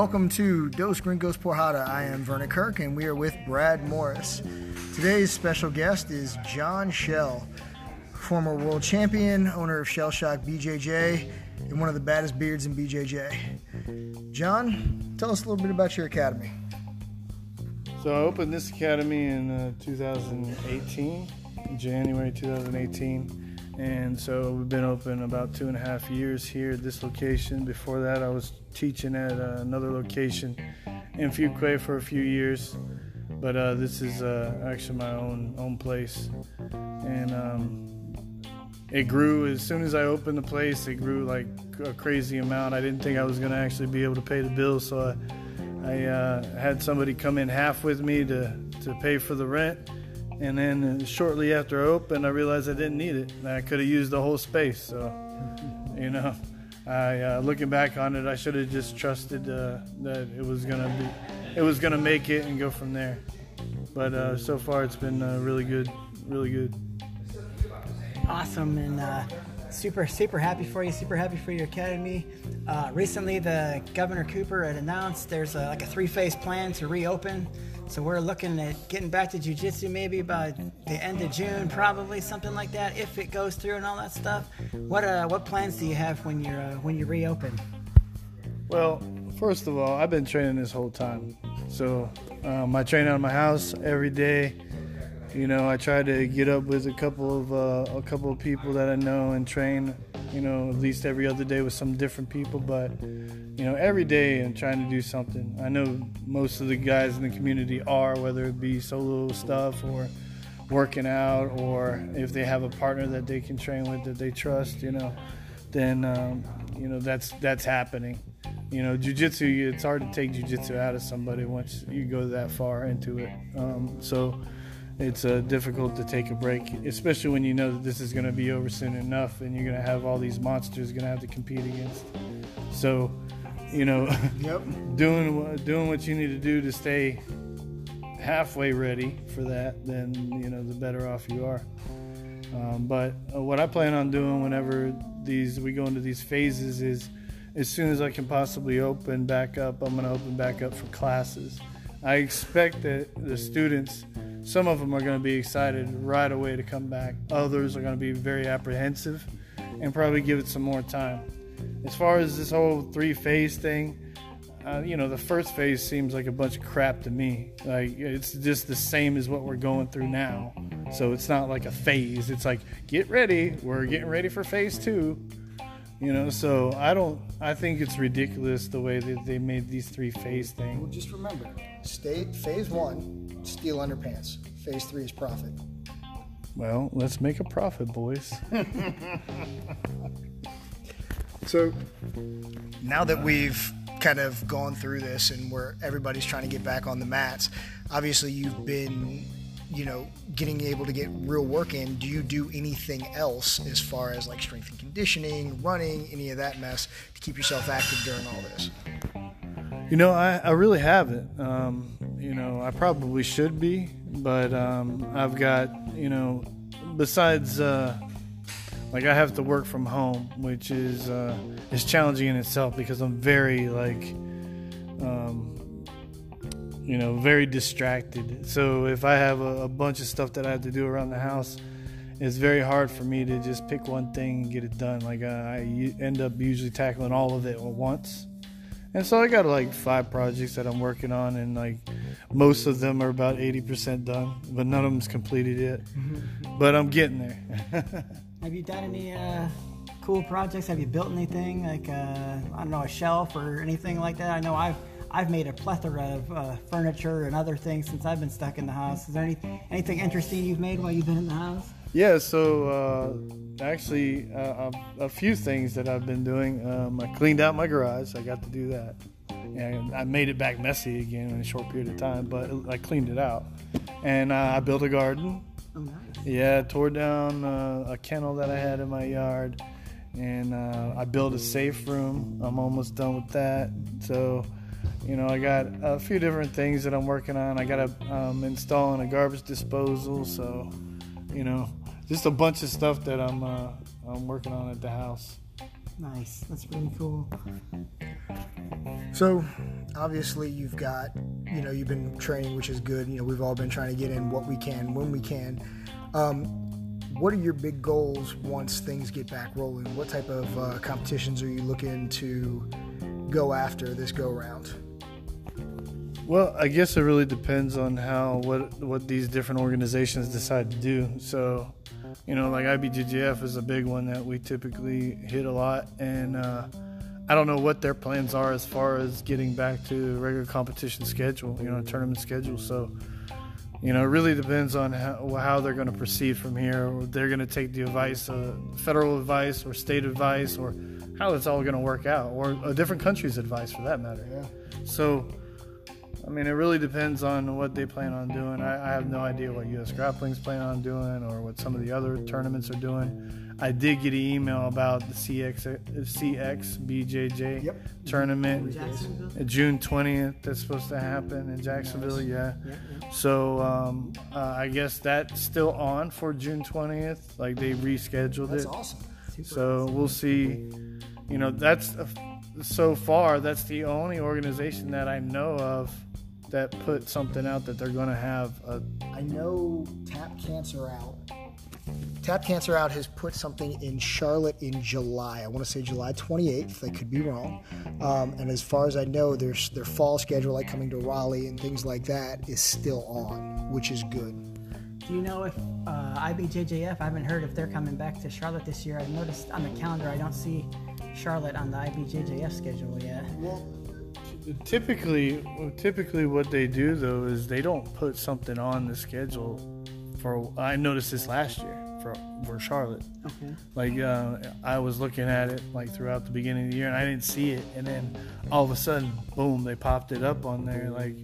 Welcome to Dos Gringos Porjada. I am Vernon Kirk, and we are with Brad Morris. Today's special guest is John Shell, former world champion, owner of Shell Shock BJJ, and one of the baddest beards in BJJ. John, tell us a little bit about your academy. So I opened this academy in uh, 2018, January 2018 and so we've been open about two and a half years here at this location. Before that, I was teaching at uh, another location in Fuquay for a few years, but uh, this is uh, actually my own own place, and um, it grew as soon as I opened the place. It grew like a crazy amount. I didn't think I was going to actually be able to pay the bills, so I, I uh, had somebody come in half with me to to pay for the rent and then shortly after I opened, I realized I didn't need it. I could have used the whole space. So, you know, I uh, looking back on it, I should have just trusted uh, that it was gonna be, it was gonna make it and go from there. But uh, so far, it's been uh, really good, really good. Awesome, and uh, super, super happy for you. Super happy for your academy. Uh, recently, the Governor Cooper had announced there's a, like a three-phase plan to reopen. So we're looking at getting back to jiu-jitsu maybe by the end of June, probably something like that, if it goes through and all that stuff. What uh, what plans do you have when you're uh, when you reopen? Well, first of all, I've been training this whole time. So um, I train out of my house every day. You know, I try to get up with a couple of uh, a couple of people that I know and train. You know, at least every other day with some different people, but you know, every day I'm trying to do something. I know most of the guys in the community are, whether it be solo stuff or working out, or if they have a partner that they can train with that they trust, you know, then um, you know that's that's happening. You know, jujitsu. It's hard to take jujitsu out of somebody once you go that far into it. Um, so it's uh, difficult to take a break, especially when you know that this is going to be over soon enough, and you're going to have all these monsters going to have to compete against. So you know, yep. doing doing what you need to do to stay halfway ready for that, then you know the better off you are. Um, but uh, what I plan on doing whenever these we go into these phases is, as soon as I can possibly open back up, I'm going to open back up for classes. I expect that the students, some of them are going to be excited right away to come back. Others are going to be very apprehensive and probably give it some more time as far as this whole three phase thing, uh, you know, the first phase seems like a bunch of crap to me. Like it's just the same as what we're going through now. So it's not like a phase. It's like get ready. We're getting ready for phase two. You know, so I don't. I think it's ridiculous the way that they made these three phase things. Well, just remember, state phase one, steal underpants. Phase three is profit. Well, let's make a profit, boys. So now that we've kind of gone through this and where everybody's trying to get back on the mats, obviously you've been, you know, getting able to get real work in. Do you do anything else as far as like strength and conditioning, running, any of that mess to keep yourself active during all this? You know, I, I really haven't. Um, you know, I probably should be, but um, I've got, you know, besides uh, like I have to work from home, which is uh, is challenging in itself because I'm very like, um, you know, very distracted. So if I have a, a, bunch of stuff that I have to do around the house, it's very hard for me to just pick one thing and get it done. Like I, I end up usually tackling all of it at once. And so I got like five projects that I'm working on, and like most of them are about 80% done, but none of them's completed yet. Mm-hmm. But I'm getting there. Have you done any uh, cool projects? Have you built anything like uh, I don't know a shelf or anything like that? I know I've I've made a plethora of uh, furniture and other things since I've been stuck in the house. Is there any, anything interesting you've made while you've been in the house? Yeah, so uh, actually, uh, a, few things that I've been doing. Um, I cleaned out my garage. I got to do that. And I made it back messy again in a short period of time, but I cleaned it out. And uh, I built a garden. Oh, nice. Yeah, tore down uh, a kennel that I had in my yard, and uh, I built a safe room. I'm almost done with that. So, you know, I got a few different things that I'm working on. I got to um, installing a garbage disposal. So, you know, just a bunch of stuff that I'm uh, I'm working on at the house. Nice. That's pretty cool. So, obviously, you've got, you know, you've been training, which is good. You know, we've all been trying to get in what we can when we can. Um, what are your big goals once things get back rolling? What type of uh, competitions are you looking to go after this go round? Well, I guess it really depends on how what what these different organizations decide to do. So, you know, like IBJJF is a big one that we typically hit a lot, and uh, I don't know what their plans are as far as getting back to regular competition schedule, you know, tournament schedule. So, you know, it really depends on how, how they're going to proceed from here. They're going to take the advice, uh, federal advice, or state advice, or how it's all going to work out, or a different country's advice for that matter. Yeah. So I mean, it really depends on what they plan on doing. I, I have no idea what U.S. Grappling's plan on doing or what some of the other tournaments are doing. I did get an email about the CX CXBJJ Yep. tournament, June 20th. That's supposed to happen in Jacksonville. Yeah. Yeah, yeah. So um, uh, I guess that's still on for June 20th. Like they rescheduled That's it. awesome. So we'll see. You know, that's so far that's the only organization that I know of that put something out that they're going to have a. I know Tap Cancer Out. Tap Cancer Out has put something in Charlotte in July. I want to say July 28th. I could be wrong. Um, and as far as I know, their their fall schedule, like coming to Raleigh and things like that, is still on, which is good. Do you know if uh, IBJJF? I haven't heard if they're coming back to Charlotte this year. I've noticed on the calendar I don't see Charlotte on the IBJJF schedule yet. Typically, typically what they do though is they don't put something on the schedule for. I noticed this last year for for Charlotte. Okay. Like uh, I was looking at it like throughout the beginning of the year, and I didn't see it, and then all of a sudden, boom, they popped it up on there, like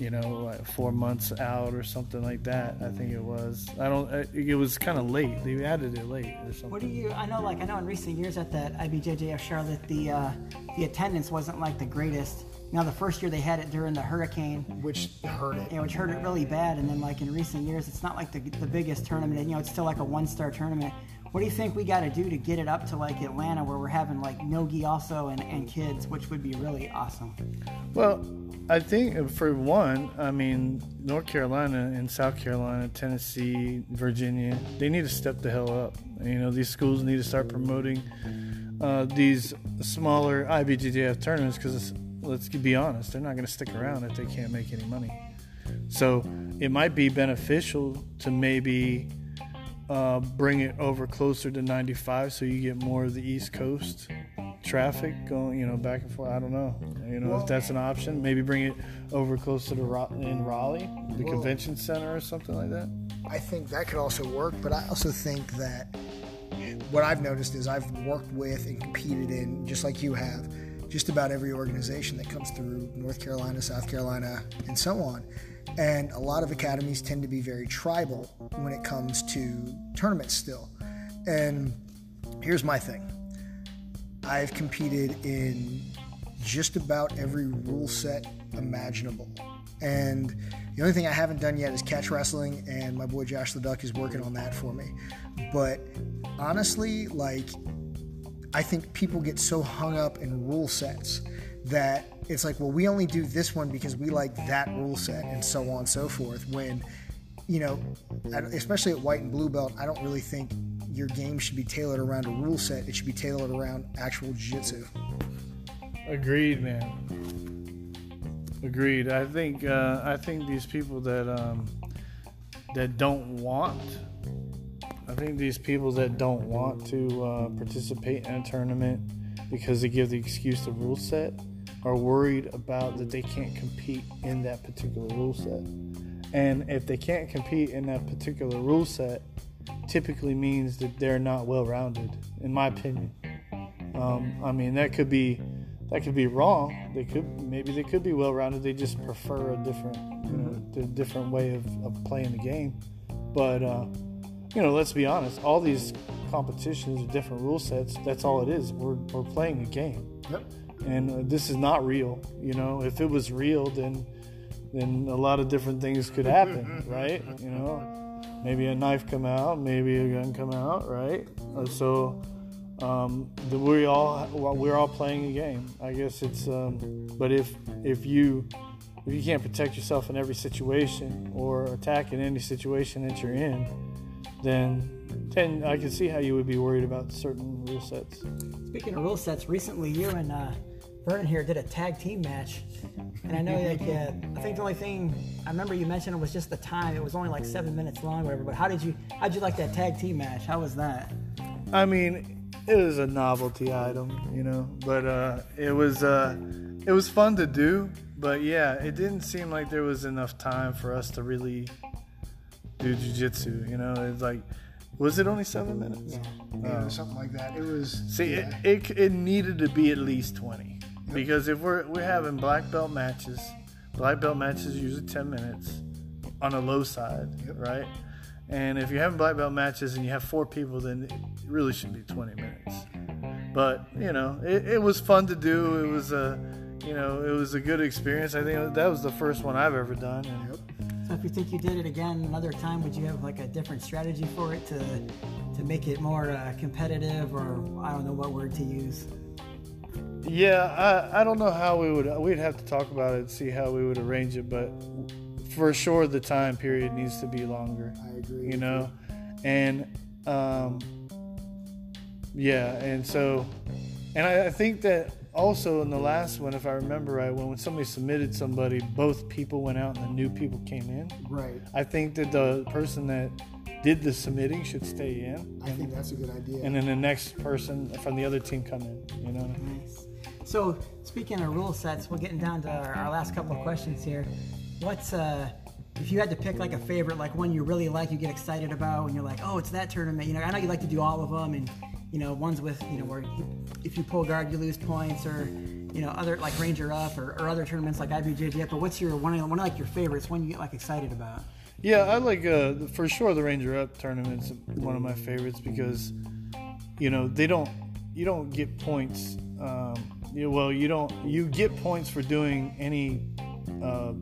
you know, like four months out or something like that. I think it was. I don't. It it was kind of late. They added it late or something. What do you? I know, like I know, in recent years at that IBJJF Charlotte, the uh, the attendance wasn't like the greatest. Now, the first year they had it during the hurricane, Which hurt it. you know, which hurt it really bad. And then, like in recent years, it's not like the, the biggest tournament. And, you know, it's still like a one star tournament. What do you think we got to do to get it up to like Atlanta, where we're having like Nogi also and, and kids, which would be really awesome? Well, I think for one, I mean, North Carolina and South Carolina, Tennessee, Virginia, they need to step the hell up. You know, these schools need to start promoting uh, these smaller IBJJF tournaments because let's be honest, they're not going to stick around if they can't make any money. So it might be beneficial to maybe uh, bring it over closer to 95 so you get more of the East Coast traffic going, you know, back and forth. I don't know, you know, if that's an option. Maybe bring it over closer to in Raleigh, the Well- convention center or something like that. I think that could also work, but I also think that what I've noticed is I've worked with and competed in, just like you have, just about every organization that comes through North Carolina, South Carolina, and so on. And a lot of academies tend to be very tribal when it comes to tournaments still. And here's my thing I've competed in just about every rule set imaginable. And the only thing I haven't done yet is catch wrestling, and my boy Josh the Duck is working on that for me. But honestly, like, I think people get so hung up in rule sets that it's like, well, we only do this one because we like that rule set, and so on and so forth. When, you know, especially at white and blue belt, I don't really think your game should be tailored around a rule set. It should be tailored around actual jiu-jitsu. Agreed, man. Agreed. I think uh, I think these people that um, that don't want, I think these people that don't want to uh, participate in a tournament because they give the excuse the rule set are worried about that they can't compete in that particular rule set. And if they can't compete in that particular rule set, typically means that they're not well rounded, in my opinion. Um, I mean, that could be that could be wrong. They could maybe they could be well rounded. They just prefer a different you know a different way of, of playing the game. But uh, you know, let's be honest. All these competitions different rule sets. That's all it is. We're we're playing a game, Yep. And uh, this is not real. You know, if it was real, then then a lot of different things could happen, right? You know, maybe a knife come out, maybe a gun come out, right? Uh, so um, the, we all we're all playing a game. I guess it's. Um, but if if you if you can't protect yourself in every situation or attack in any situation that you're in, then then I can see how you would be worried about certain rule sets. Speaking of rule sets, recently you and uh, Vernon here did a tag team match, and I know like uh, I think the only thing I remember you mentioned was just the time. It was only like seven minutes long, or whatever. But how did you how did you like that tag team match? How was that? I mean, it was a novelty item, you know, but uh, it was uh, it was fun to do. But yeah, it didn't seem like there was enough time for us to really do jujitsu. You know, it's like, was it only seven minutes? Yeah, something like that. It was. See, yeah. it, it it needed to be at least twenty because if we're we're having black belt matches, black belt matches usually ten minutes on a low side, Yep. right? And if you're having black belt matches and you have four people, then it really should be 20 minutes. But you know, it, it was fun to do. It was a, you know, it was a good experience. I think that was the first one I've ever done. And Yep. So if you think you did it again another time, would you have like a different strategy for it to to make it more uh, competitive, or I don't know what word to use? Yeah, I, I don't know how we would. We'd have to talk about it, see how we would arrange it, but for sure the time period needs to be longer. I agree. You know, and um, yeah, and so, and I, I think that also in the last one, if I remember right, when, when somebody submitted somebody, both people went out and the new people came in. Right. I think that the person that did the submitting should stay in, I think that's a good idea. and then the next person from the other team come in. You know. Nice. So speaking of rule sets, we're getting down to our, our last couple of questions here. What's uh, if you had to pick like a favorite, like one you really like, you get excited about, and you're like, oh, it's that tournament. You know, I know you like to do all of them, and you know, ones with you know where you, if you pull guard, you lose points, or you know, other like Ranger Up or, or other tournaments like IBJJF. But what's your one of, one of like your favorites? One you get like excited about? Yeah, I like uh, for sure the Ranger Up tournament's one of my favorites because you know they don't you don't get points. Um, you, well, you don't you get points for doing any uh,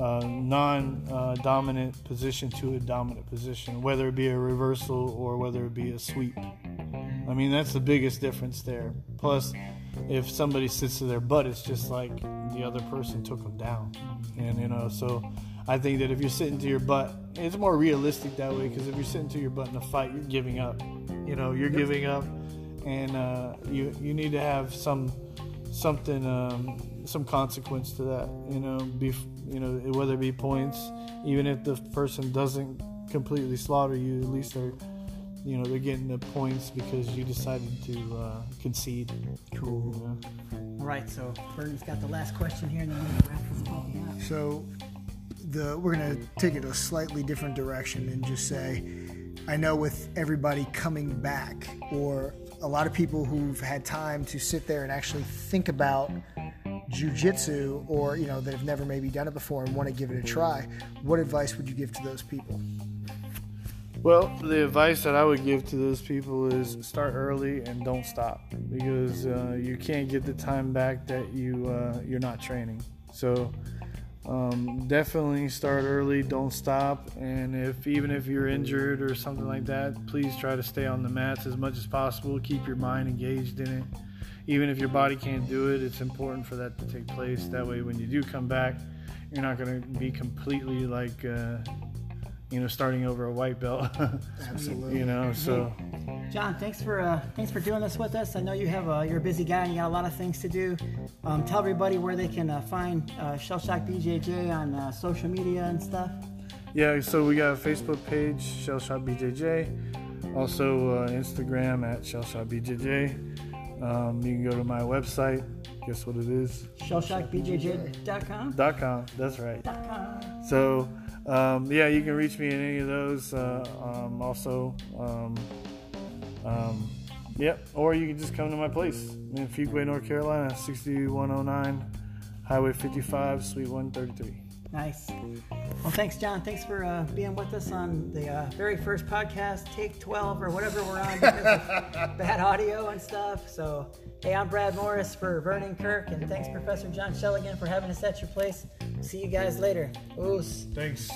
uh, non-dominant position to a dominant position, whether it be a reversal or whether it be a sweep. I mean that's the biggest difference there. Plus, if somebody sits to their butt, it's just like the other person took them down, and you know so. I think that if you're sitting to your butt, it's more realistic that way because if you're sitting to your butt in a fight, you're giving up. You know, you're giving up, and uh, you you need to have some something um, some consequence to that. You know, be you know whether it be points, even if the person doesn't completely slaughter you, at least they're you know they're getting the points because you decided to uh, concede. Cool. You know? All right, so Vernon's got the last question here, and then we'll wrap this all up. So, the we're gonna take it a slightly different direction and just say, I know with everybody coming back, or a lot of people who've had time to sit there and actually think about jujitsu, or you know that have never maybe done it before and want to give it a try. What advice would you give to those people? Well, the advice that I would give to those people is start early and don't stop because uh, you can't get the time back that you uh, you're not training. So um, definitely start early, don't stop, and if even if you're injured or something like that, please try to stay on the mats as much as possible. Keep your mind engaged in it. Even if your body can't do it, it's important for that to take place. That way, when you do come back, you're not going to be completely like. Uh, you know, starting over a white belt. Absolutely. you know, so John, thanks for uh, thanks for doing this with us. I know you have uh, you're a busy guy and you got a lot of things to do. Um, tell everybody where they can uh, find uh, Shell Shock BJJ on uh, social media and stuff. yeah, so we got a Facebook page, Shell Shock BJJ. Also uh, Instagram at Shell Shock BJJ. Um, you can go to my website. Guess what it is? ShellShockBJJ.com. Dot com. That's right. Dot com. So um, yeah, you can reach me in any of those. Uh, um, also, um, yep, or you can just come to my place in Fuquay, North Carolina, 6109 Highway 55, Suite 133. Nice. Well, thanks, John. Thanks for uh, being with us on the uh, very first podcast, Take 12 or whatever we're on bad audio and stuff. So, hey, I'm Brad Morris for Vernon Kirk, and thanks, Professor John Shell, again for having us at your place. See you guys later. Oos. Thanks.